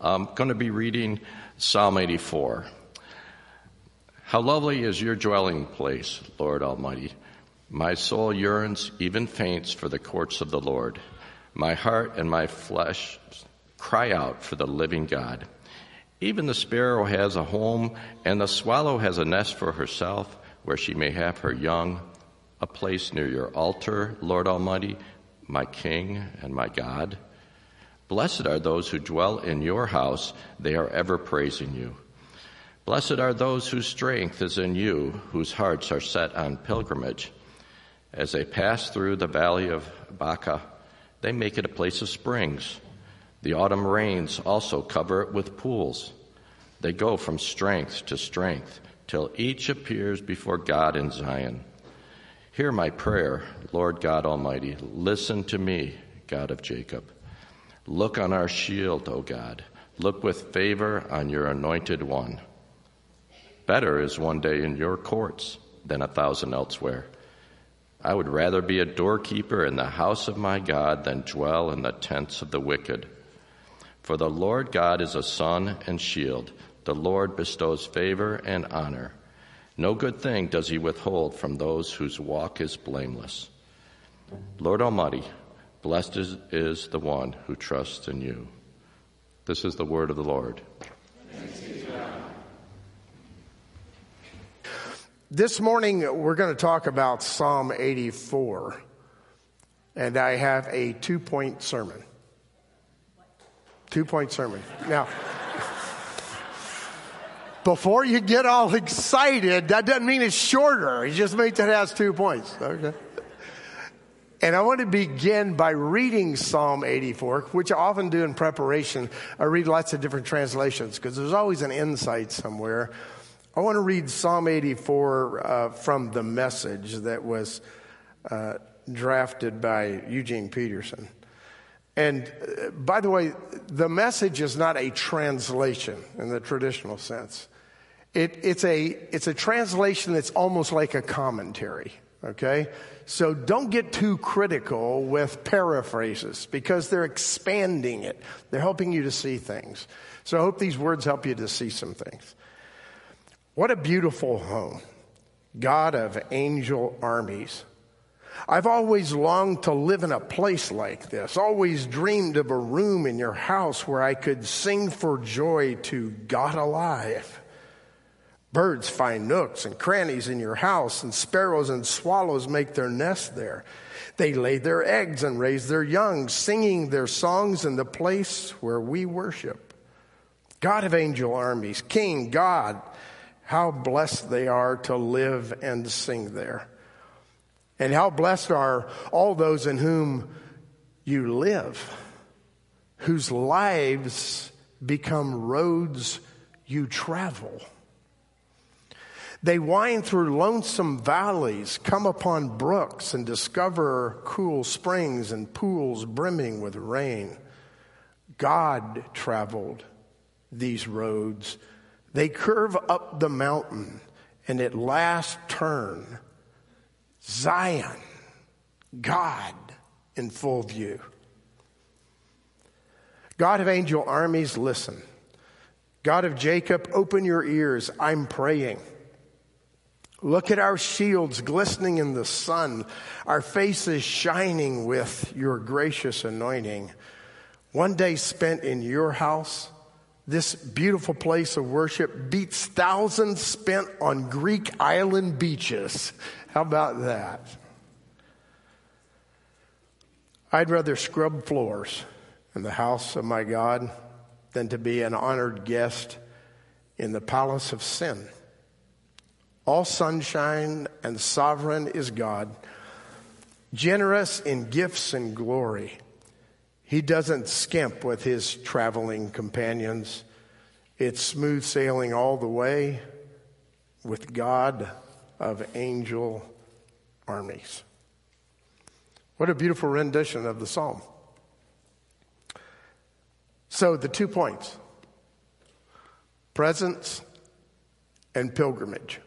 I'm going to be reading Psalm 84. How lovely is your dwelling place, Lord Almighty. My soul yearns, even faints, for the courts of the Lord. My heart and my flesh cry out for the living God. Even the sparrow has a home, and the swallow has a nest for herself, where she may have her young, a place near your altar, Lord Almighty, my King and my God. Blessed are those who dwell in your house, they are ever praising you. Blessed are those whose strength is in you, whose hearts are set on pilgrimage. As they pass through the valley of Baca, they make it a place of springs. The autumn rains also cover it with pools. They go from strength to strength till each appears before God in Zion. Hear my prayer, Lord God Almighty. Listen to me, God of Jacob. Look on our shield, O God. Look with favor on your anointed one. Better is one day in your courts than a thousand elsewhere. I would rather be a doorkeeper in the house of my God than dwell in the tents of the wicked. For the Lord God is a sun and shield. The Lord bestows favor and honor. No good thing does he withhold from those whose walk is blameless. Lord Almighty, blessed is, is the one who trusts in you. This is the word of the Lord. This morning, we're going to talk about Psalm 84, and I have a two point sermon. Two point sermon. Now, before you get all excited, that doesn't mean it's shorter. It just means it has two points. Okay. And I want to begin by reading Psalm 84, which I often do in preparation. I read lots of different translations because there's always an insight somewhere. I want to read Psalm 84 uh, from the message that was uh, drafted by Eugene Peterson. And uh, by the way, the message is not a translation in the traditional sense. It, it's, a, it's a translation that's almost like a commentary, okay? So don't get too critical with paraphrases because they're expanding it. They're helping you to see things. So I hope these words help you to see some things. What a beautiful home. God of angel armies. I've always longed to live in a place like this, always dreamed of a room in your house where I could sing for joy to God alive. Birds find nooks and crannies in your house, and sparrows and swallows make their nest there. They lay their eggs and raise their young, singing their songs in the place where we worship. God of angel armies, King, God, how blessed they are to live and sing there. And how blessed are all those in whom you live, whose lives become roads you travel. They wind through lonesome valleys, come upon brooks, and discover cool springs and pools brimming with rain. God traveled these roads they curve up the mountain and at last turn. Zion, God in full view. God of angel armies, listen. God of Jacob, open your ears. I'm praying. Look at our shields glistening in the sun, our faces shining with your gracious anointing. One day spent in your house this beautiful place of worship beats thousands spent on Greek island beaches. How about that? I'd rather scrub floors in the house of my God than to be an honored guest in the palace of sin. All sunshine and sovereign is God, generous in gifts and glory. He doesn't skimp with his traveling companions. It's smooth sailing all the way with God of angel armies. What a beautiful rendition of the psalm. So, the two points presence and pilgrimage.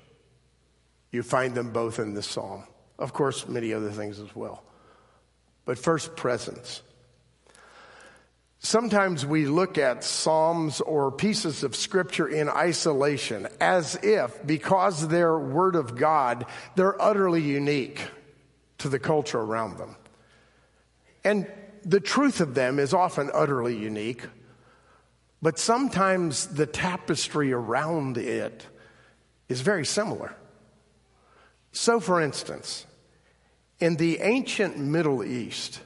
You find them both in this psalm. Of course, many other things as well. But first, presence. Sometimes we look at Psalms or pieces of Scripture in isolation as if, because they're Word of God, they're utterly unique to the culture around them. And the truth of them is often utterly unique, but sometimes the tapestry around it is very similar. So, for instance, in the ancient Middle East,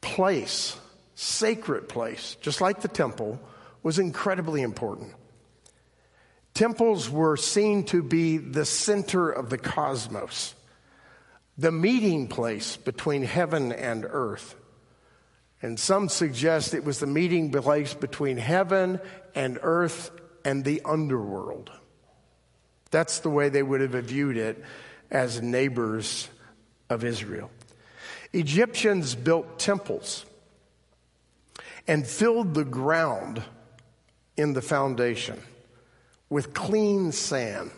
place, sacred place, just like the temple, was incredibly important. Temples were seen to be the center of the cosmos, the meeting place between heaven and earth. And some suggest it was the meeting place between heaven and earth and the underworld. That's the way they would have viewed it as neighbors of Israel. Egyptians built temples and filled the ground in the foundation with clean sand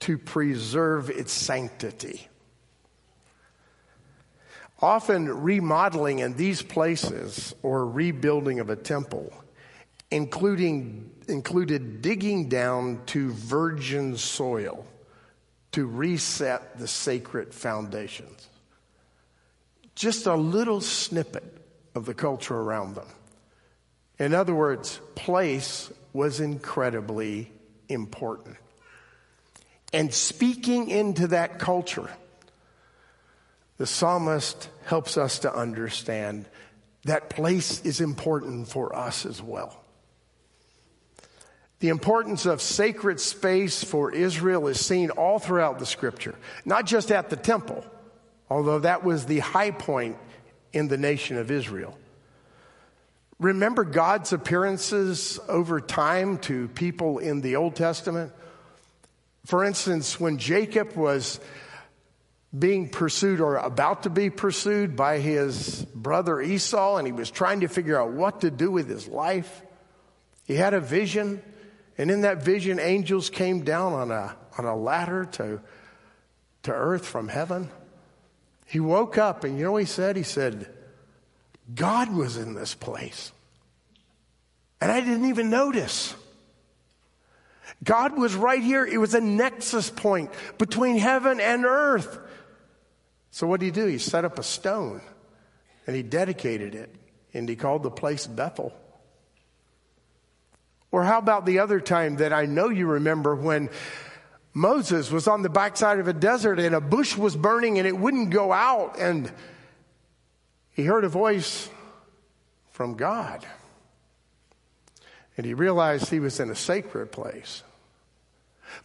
to preserve its sanctity. Often, remodeling in these places or rebuilding of a temple, including, included digging down to virgin soil to reset the sacred foundations. Just a little snippet of the culture around them. In other words, place was incredibly important. And speaking into that culture, the psalmist helps us to understand that place is important for us as well. The importance of sacred space for Israel is seen all throughout the scripture, not just at the temple, although that was the high point in the nation of Israel. Remember God's appearances over time to people in the Old Testament? For instance, when Jacob was being pursued or about to be pursued by his brother Esau, and he was trying to figure out what to do with his life, he had a vision and in that vision, angels came down on a, on a ladder to, to earth from heaven. He woke up and you know what he said? He said, God was in this place. And I didn't even notice. God was right here. It was a nexus point between heaven and earth. So what did he do? He set up a stone and he dedicated it and he called the place Bethel. Or how about the other time that I know you remember when Moses was on the backside of a desert and a bush was burning and it wouldn't go out and he heard a voice from God. And he realized he was in a sacred place.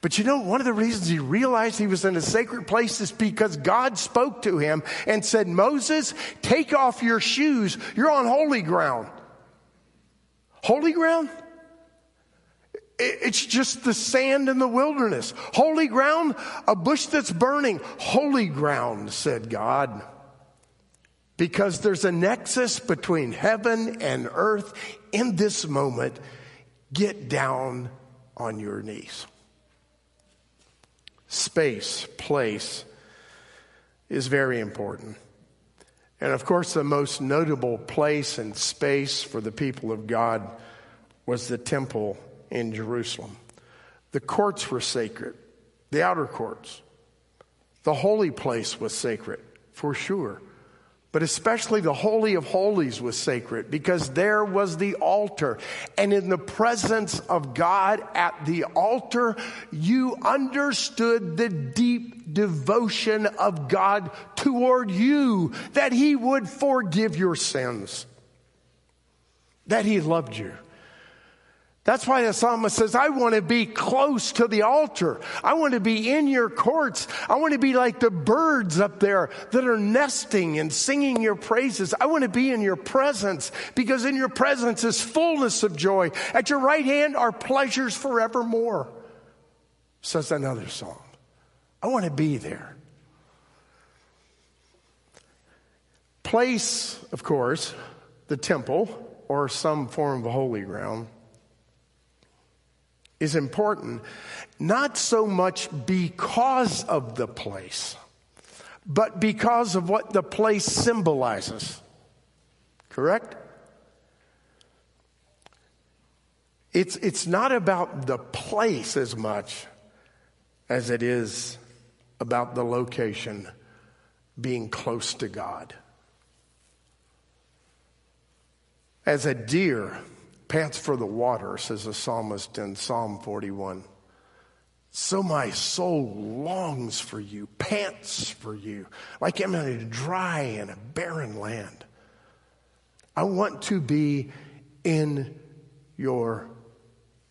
But you know, one of the reasons he realized he was in a sacred place is because God spoke to him and said, Moses, take off your shoes. You're on holy ground. Holy ground? It's just the sand in the wilderness. Holy ground, a bush that's burning. Holy ground, said God. Because there's a nexus between heaven and earth in this moment. Get down on your knees. Space, place is very important. And of course, the most notable place and space for the people of God was the temple in Jerusalem. The courts were sacred, the outer courts. The holy place was sacred, for sure. But especially the Holy of Holies was sacred because there was the altar. And in the presence of God at the altar, you understood the deep devotion of God toward you, that He would forgive your sins, that He loved you that's why the psalmist says, I want to be close to the altar. I want to be in your courts. I want to be like the birds up there that are nesting and singing your praises. I want to be in your presence because in your presence is fullness of joy. At your right hand are pleasures forevermore, says another psalm. I want to be there. Place, of course, the temple or some form of holy ground is important, not so much because of the place, but because of what the place symbolizes. Correct? It's, it's not about the place as much as it is about the location being close to God. As a deer, pants for the water, says the psalmist in Psalm 41, so my soul longs for you, pants for you, like I'm in a dry and a barren land. I want to be in your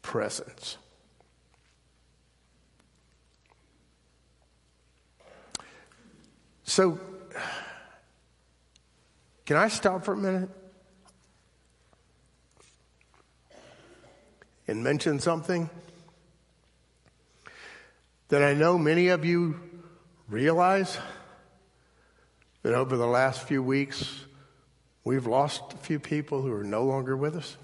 presence. So, can I stop for a minute and mention something that I know many of you realize that over the last few weeks, we've lost a few people who are no longer with us?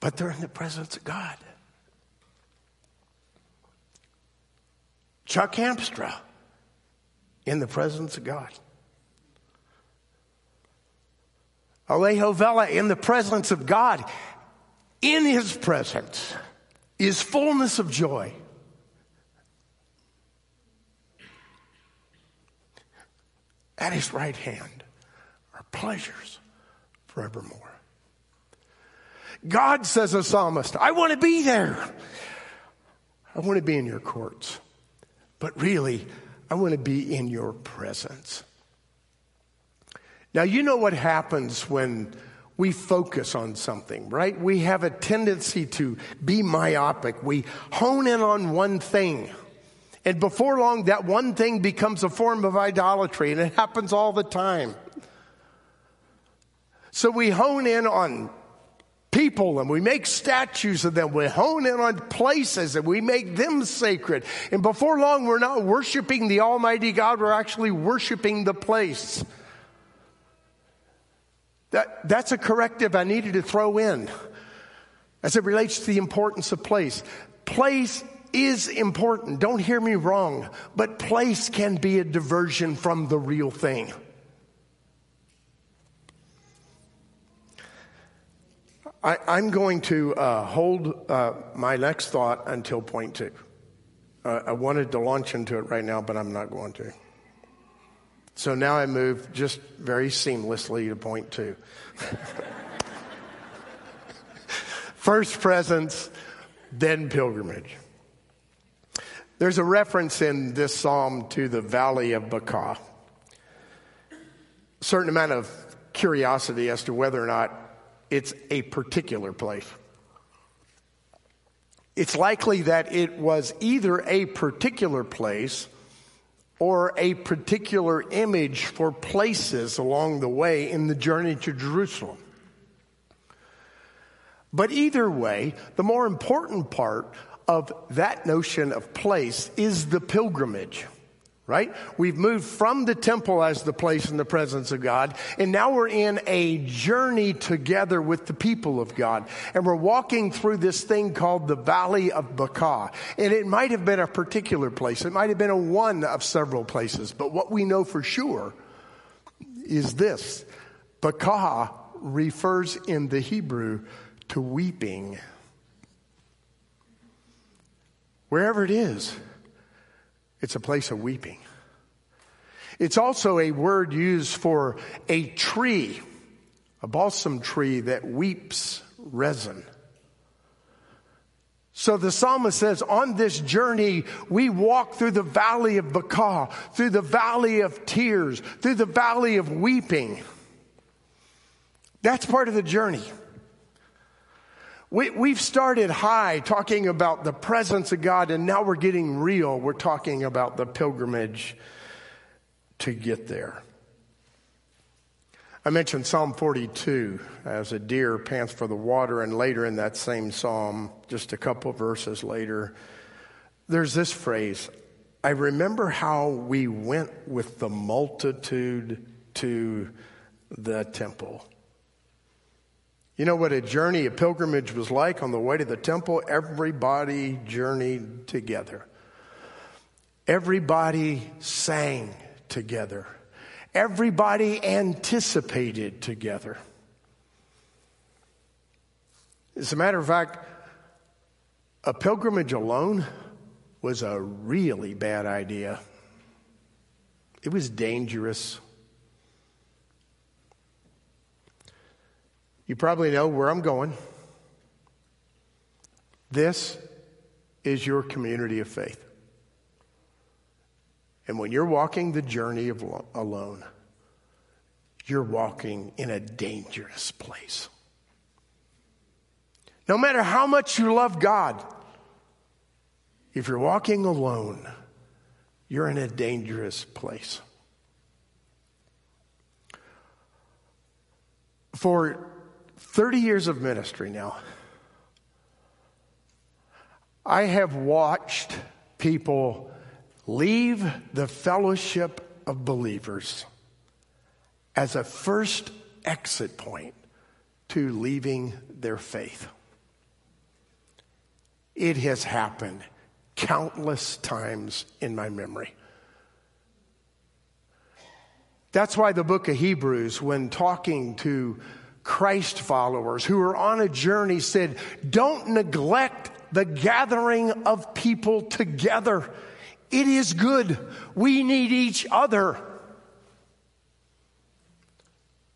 but they're in the presence of God. Chuck Hamstra in the presence of God. Alejo Vela in the presence of God. In his presence is fullness of joy. At his right hand are pleasures forevermore. God, says a psalmist, I want to be there. I want to be in your courts. But really, I want to be in your presence. Now, you know what happens when we focus on something, right? We have a tendency to be myopic. We hone in on one thing. And before long, that one thing becomes a form of idolatry, and it happens all the time. So we hone in on people and we make statues of them. We hone in on places and we make them sacred. And before long, we're not worshiping the Almighty God, we're actually worshiping the place. That, that's a corrective I needed to throw in as it relates to the importance of place. Place is important. Don't hear me wrong, but place can be a diversion from the real thing. I, am going to uh, hold uh, my next thought until point two. Uh, I wanted to launch into it right now, but I'm not going to. So now I move just very seamlessly to point two. First presence, then pilgrimage. There's a reference in this psalm to the valley of Baca. Certain amount of curiosity as to whether or not it's a particular place. It's likely that it was either a particular place or a particular image for places along the way in the journey to Jerusalem. But either way, the more important part of that notion of place is the pilgrimage right? We've moved from the temple as the place in the presence of God, and now we're in a journey together with the people of God. And we're walking through this thing called the Valley of Baca. And it might have been a particular place, it might have been a one of several places, but what we know for sure is this Baca refers in the Hebrew to weeping. Wherever it is, it's a place of weeping. It's also a word used for a tree, a balsam tree that weeps resin. So the psalmist says, on this journey, we walk through the valley of Baca, through the valley of tears, through the valley of weeping. That's part of the journey. We, we've started high talking about the presence of God, and now we're getting real. We're talking about the pilgrimage to get there. I mentioned Psalm 42 as a deer pants for the water, and later in that same psalm, just a couple verses later, there's this phrase I remember how we went with the multitude to the temple. You know what a journey, a pilgrimage was like on the way to the temple? Everybody journeyed together. Everybody sang together. Everybody anticipated together. As a matter of fact, a pilgrimage alone was a really bad idea. It was dangerous. You probably know where I'm going. This is your community of faith. And when you're walking the journey of lo- alone, you're walking in a dangerous place. No matter how much you love God, if you're walking alone, you're in a dangerous place. For 30 years of ministry now, I have watched people leave the fellowship of believers as a first exit point to leaving their faith. It has happened countless times in my memory. That's why the book of Hebrews, when talking to Christ followers who are on a journey, said, Don't neglect the gathering of people together. It is good. We need each other.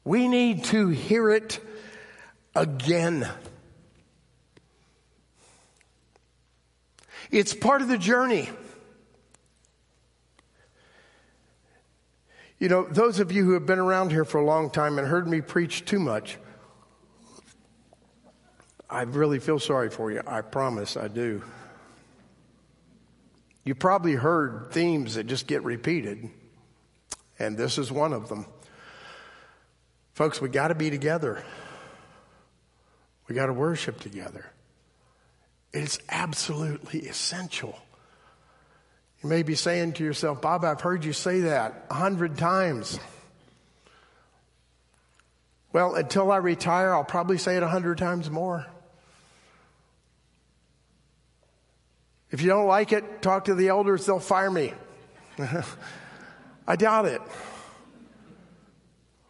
We need to hear it again. It's part of the journey. You know, those of you who have been around here for a long time and heard me preach too much, I really feel sorry for you. I promise I do. You probably heard themes that just get repeated, and this is one of them. Folks, we got to be together. We got to worship together. It's absolutely essential. You may be saying to yourself, Bob, I've heard you say that a hundred times. Well, until I retire, I'll probably say it a hundred times more. If you don't like it, talk to the elders, they'll fire me. I doubt it.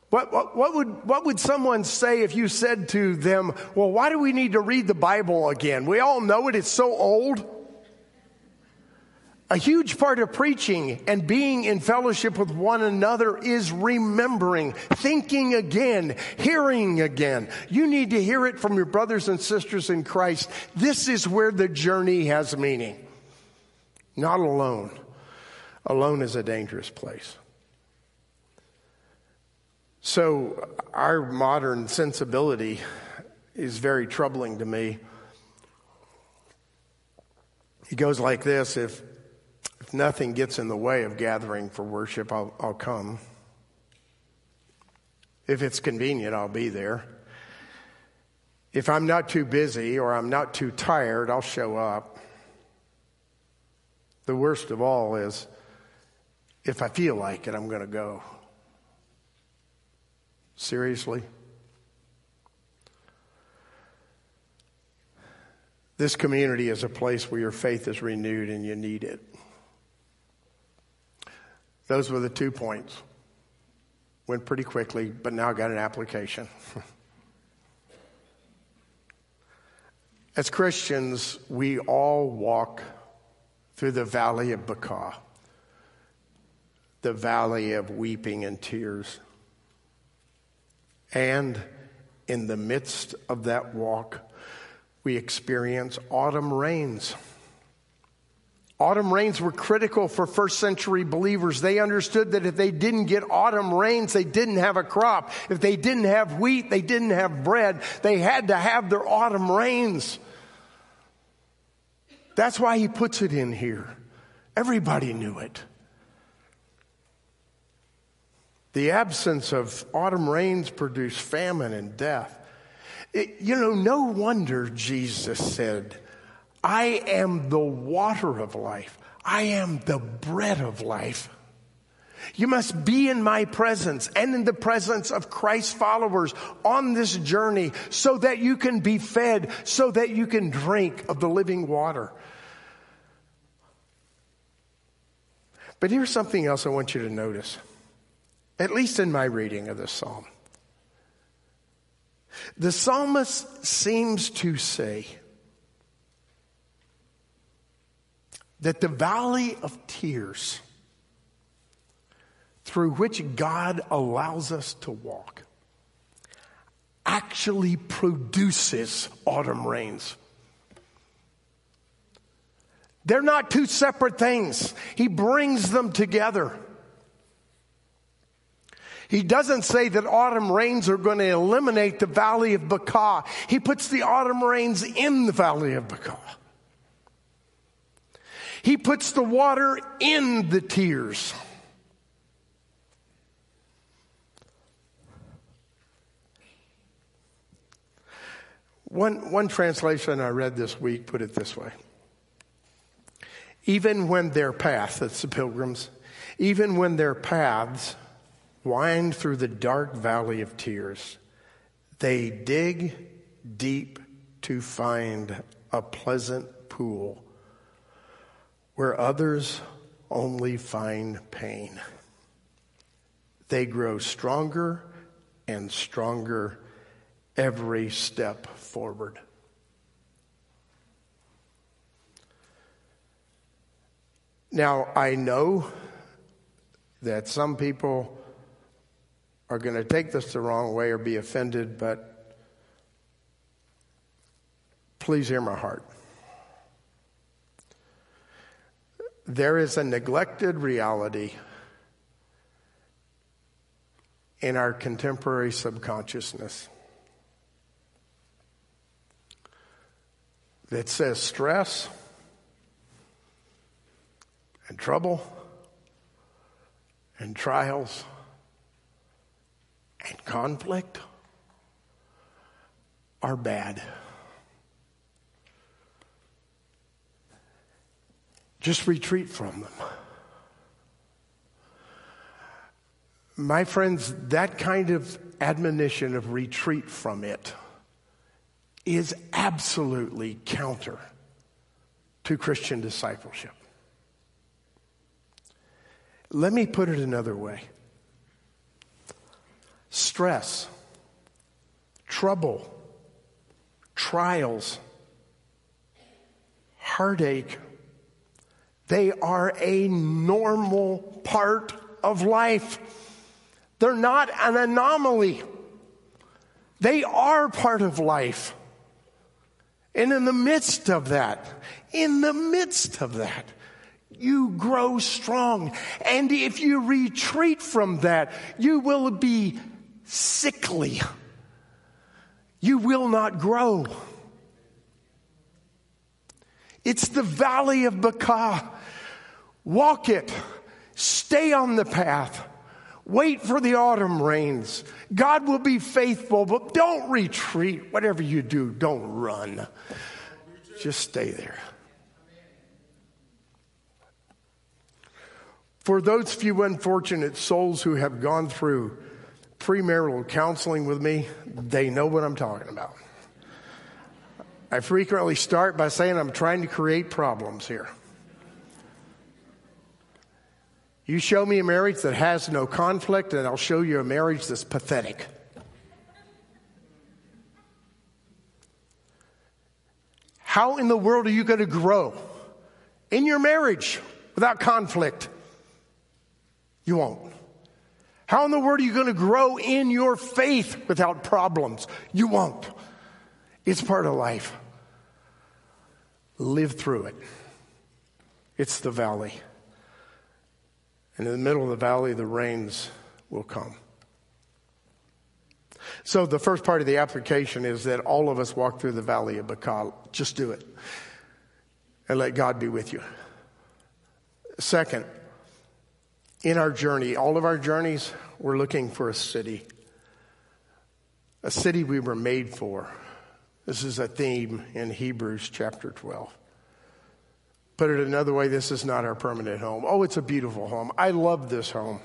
What, what, what, would, what would someone say if you said to them, Well, why do we need to read the Bible again? We all know it, it's so old. A huge part of preaching and being in fellowship with one another is remembering, thinking again, hearing again. You need to hear it from your brothers and sisters in Christ. This is where the journey has meaning. Not alone. Alone is a dangerous place. So, our modern sensibility is very troubling to me. He goes like this if, nothing gets in the way of gathering for worship, I'll, I'll come. If it's convenient, I'll be there. If I'm not too busy or I'm not too tired, I'll show up. The worst of all is if I feel like it, I'm going to go. Seriously? This community is a place where your faith is renewed and you need it. Those were the two points. Went pretty quickly, but now got an application. As Christians, we all walk through the valley of Baca, the valley of weeping and tears. And in the midst of that walk, we experience autumn rains. Autumn rains were critical for first century believers. They understood that if they didn't get autumn rains, they didn't have a crop. If they didn't have wheat, they didn't have bread. They had to have their autumn rains. That's why he puts it in here. Everybody knew it. The absence of autumn rains produced famine and death. It, you know, no wonder Jesus said, I am the water of life. I am the bread of life. You must be in my presence and in the presence of Christ's followers on this journey so that you can be fed, so that you can drink of the living water. But here's something else I want you to notice at least in my reading of this psalm. The psalmist seems to say that the valley of tears through which God allows us to walk actually produces autumn rains. They're not two separate things. He brings them together. He doesn't say that autumn rains are going to eliminate the valley of Baca. He puts the autumn rains in the valley of Baca. He puts the water in the tears. One, one translation I read this week put it this way Even when their path, that's the pilgrims, even when their paths wind through the dark valley of tears. They dig deep to find a pleasant pool where others only find pain. They grow stronger and stronger every step forward. Now, I know that some people are going to take this the wrong way or be offended, but please hear my heart. There is a neglected reality in our contemporary subconsciousness that says stress and trouble and trials and conflict are bad. Just retreat from them. My friends, that kind of admonition of retreat from it is absolutely counter to Christian discipleship. Let me put it another way stress, trouble, trials, heartache, they are a normal part of life. They're not an anomaly. They are part of life. And in the midst of that, in the midst of that, you grow strong. And if you retreat from that, you will be sickly. You will not grow. It's the valley of Baca. Walk it. Stay on the path. Wait for the autumn rains. God will be faithful, but don't retreat. Whatever you do, don't run. Just stay there. For those few unfortunate souls who have gone through premarital counseling with me, they know what I'm talking about. I frequently start by saying I'm trying to create problems here. You show me a marriage that has no conflict, and I'll show you a marriage that's pathetic. How in the world are you going to grow in your marriage without conflict? You won't. How in the world are you going to grow in your faith without problems? You won't. It's part of life. Live through it. It's the valley. And in the middle of the valley, the rains will come. So the first part of the application is that all of us walk through the valley of Baca. Just do it. And let God be with you. Second, in our journey, all of our journeys, we're looking for a city. A city we were made for. This is a theme in Hebrews chapter 12. Put it another way, this is not our permanent home. Oh, it's a beautiful home. I love this home.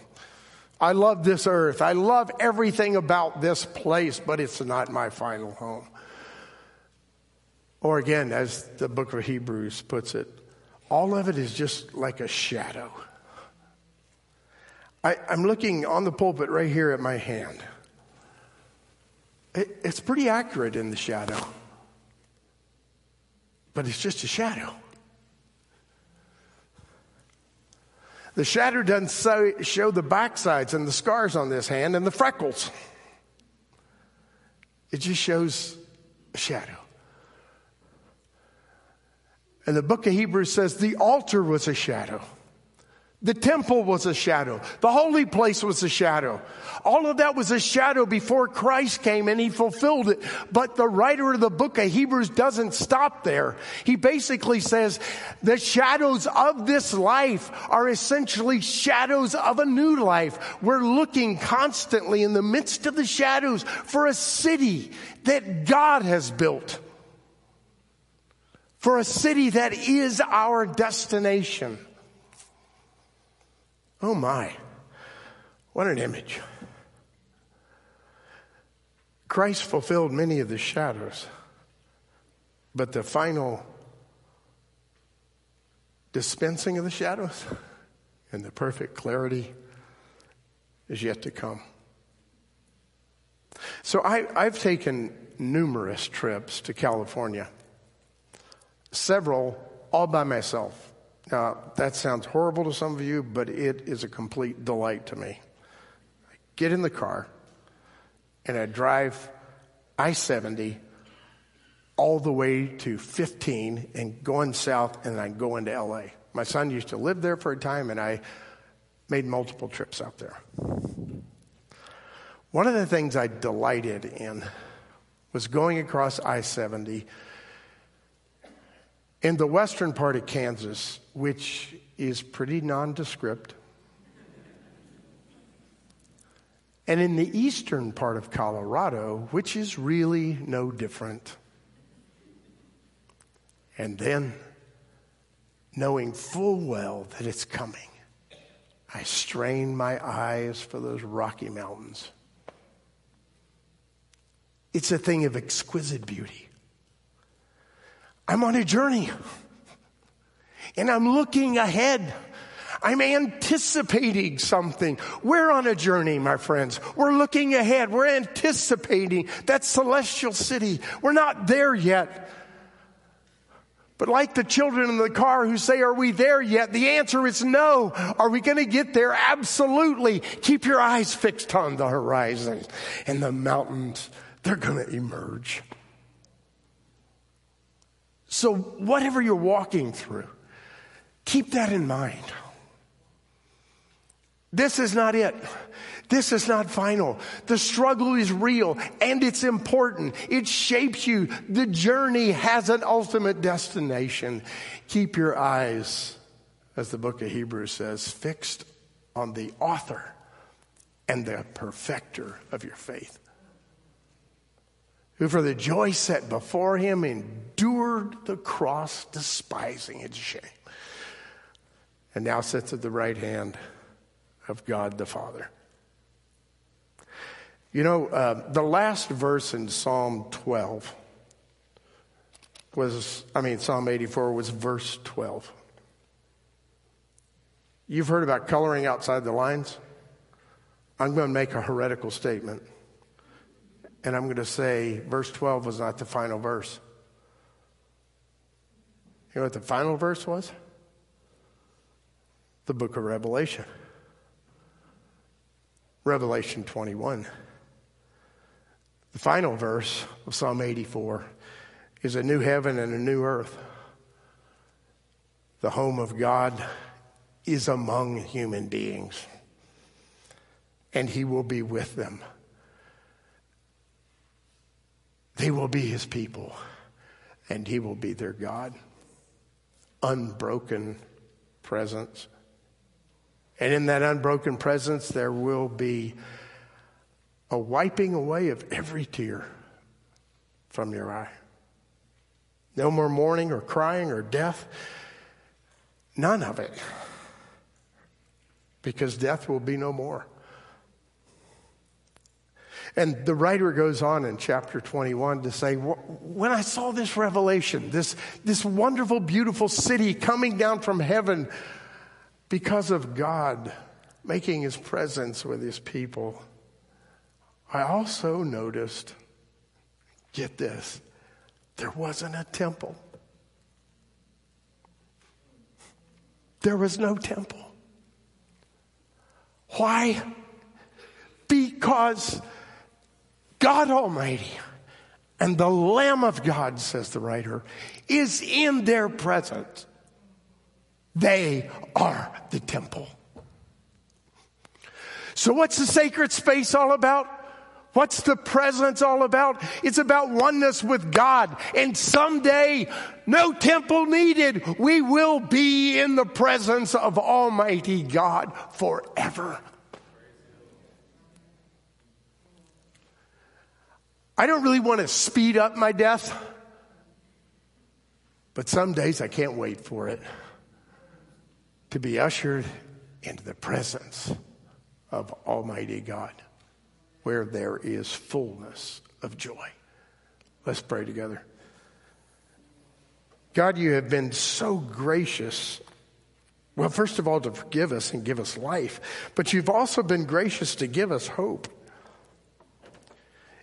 I love this earth. I love everything about this place, but it's not my final home. Or again, as the book of Hebrews puts it, all of it is just like a shadow. I, am looking on the pulpit right here at my hand. it, it's pretty accurate in the shadow. But it's just a shadow. The shadow doesn't show the backsides and the scars on this hand and the freckles. It just shows a shadow. And the book of Hebrews says the altar was a shadow. The temple was a shadow. The holy place was a shadow. All of that was a shadow before Christ came and he fulfilled it. But the writer of the book of Hebrews doesn't stop there. He basically says the shadows of this life are essentially shadows of a new life. We're looking constantly in the midst of the shadows for a city that God has built. For a city that is our destination. Oh my, what an image. Christ fulfilled many of the shadows, but the final dispensing of the shadows and the perfect clarity is yet to come. So I, have taken numerous trips to California, several all by myself. Now, that sounds horrible to some of you, but it is a complete delight to me. I get in the car and I drive I 70 all the way to 15 and going south, and I go into LA. My son used to live there for a time, and I made multiple trips out there. One of the things I delighted in was going across I 70 in the western part of Kansas, which is pretty nondescript, and in the eastern part of Colorado, which is really no different. And then, knowing full well that it's coming, I strain my eyes for those Rocky Mountains. It's a thing of exquisite beauty. I'm on a journey and I'm looking ahead. I'm anticipating something. We're on a journey, my friends. We're looking ahead. We're anticipating that celestial city. We're not there yet. But like the children in the car who say, Are we there yet? The answer is no. Are we going to get there? Absolutely. Keep your eyes fixed on the horizon and the mountains. They're going to emerge. So, whatever you're walking through, keep that in mind. This is not it. This is not final. The struggle is real and it's important. It shapes you. The journey has an ultimate destination. Keep your eyes, as the book of Hebrews says, fixed on the author and the perfecter of your faith who for the joy set before him endured the cross, despising its shame, and now sits at the right hand of God the Father. You know, uh, the last verse in Psalm 12 was, I mean, Psalm 84 was verse 12. You've heard about coloring outside the lines. I'm going to make a heretical statement. And I'm going to say verse 12 was not the final verse. You know what the final verse was? The book of Revelation. Revelation 21. The final verse of Psalm 84 is a new heaven and a new earth. The home of God is among human beings, and He will be with them they will be his people, and he will be their God. Unbroken presence. And in that unbroken presence, there will be a wiping away of every tear from your eye. No more mourning or crying or death. None of it. Because death will be no more. And the writer goes on in chapter 21 to say, when I saw this revelation, this, this wonderful, beautiful city coming down from heaven because of God making his presence with his people, I also noticed get this, there wasn't a temple. There was no temple. Why? Because God Almighty and the Lamb of God, says the writer, is in their presence. They are the temple. So, what's the sacred space all about? What's the presence all about? It's about oneness with God. And someday, no temple needed. We will be in the presence of Almighty God forever. I don't really want to speed up my death, but some days I can't wait for it to be ushered into the presence of Almighty God, where there is fullness of joy. Let's pray together. God, you have been so gracious. Well, first of all, to forgive us and give us life, but you've also been gracious to give us hope.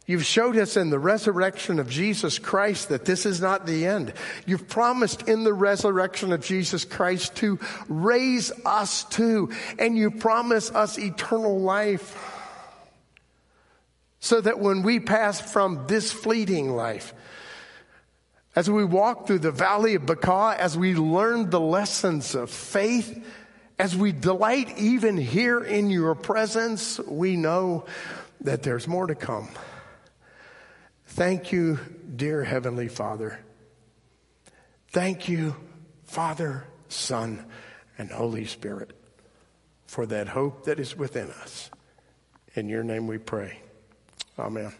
You've showed us in the resurrection of Jesus Christ that this is not the end. You've promised in the resurrection of Jesus Christ to raise us too, and you promise us eternal life. So that when we pass from this fleeting life, as we walk through the valley of Baca, as we learn the lessons of faith, as we delight even here in your presence, we know that there's more to come. Thank you, dear Heavenly Father. Thank you, Father, Son, and Holy Spirit, for that hope that is within us. In your name we pray. Amen.